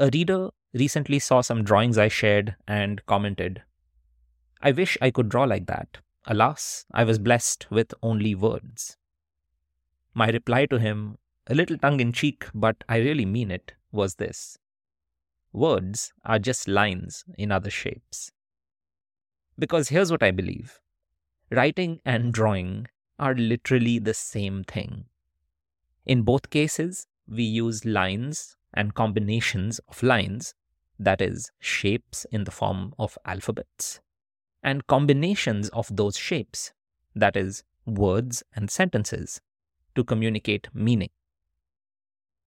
A reader recently saw some drawings I shared and commented, I wish I could draw like that. Alas, I was blessed with only words. My reply to him, a little tongue in cheek, but I really mean it, was this Words are just lines in other shapes. Because here's what I believe writing and drawing are literally the same thing. In both cases, we use lines and combinations of lines, that is, shapes in the form of alphabets, and combinations of those shapes, that is, words and sentences, to communicate meaning.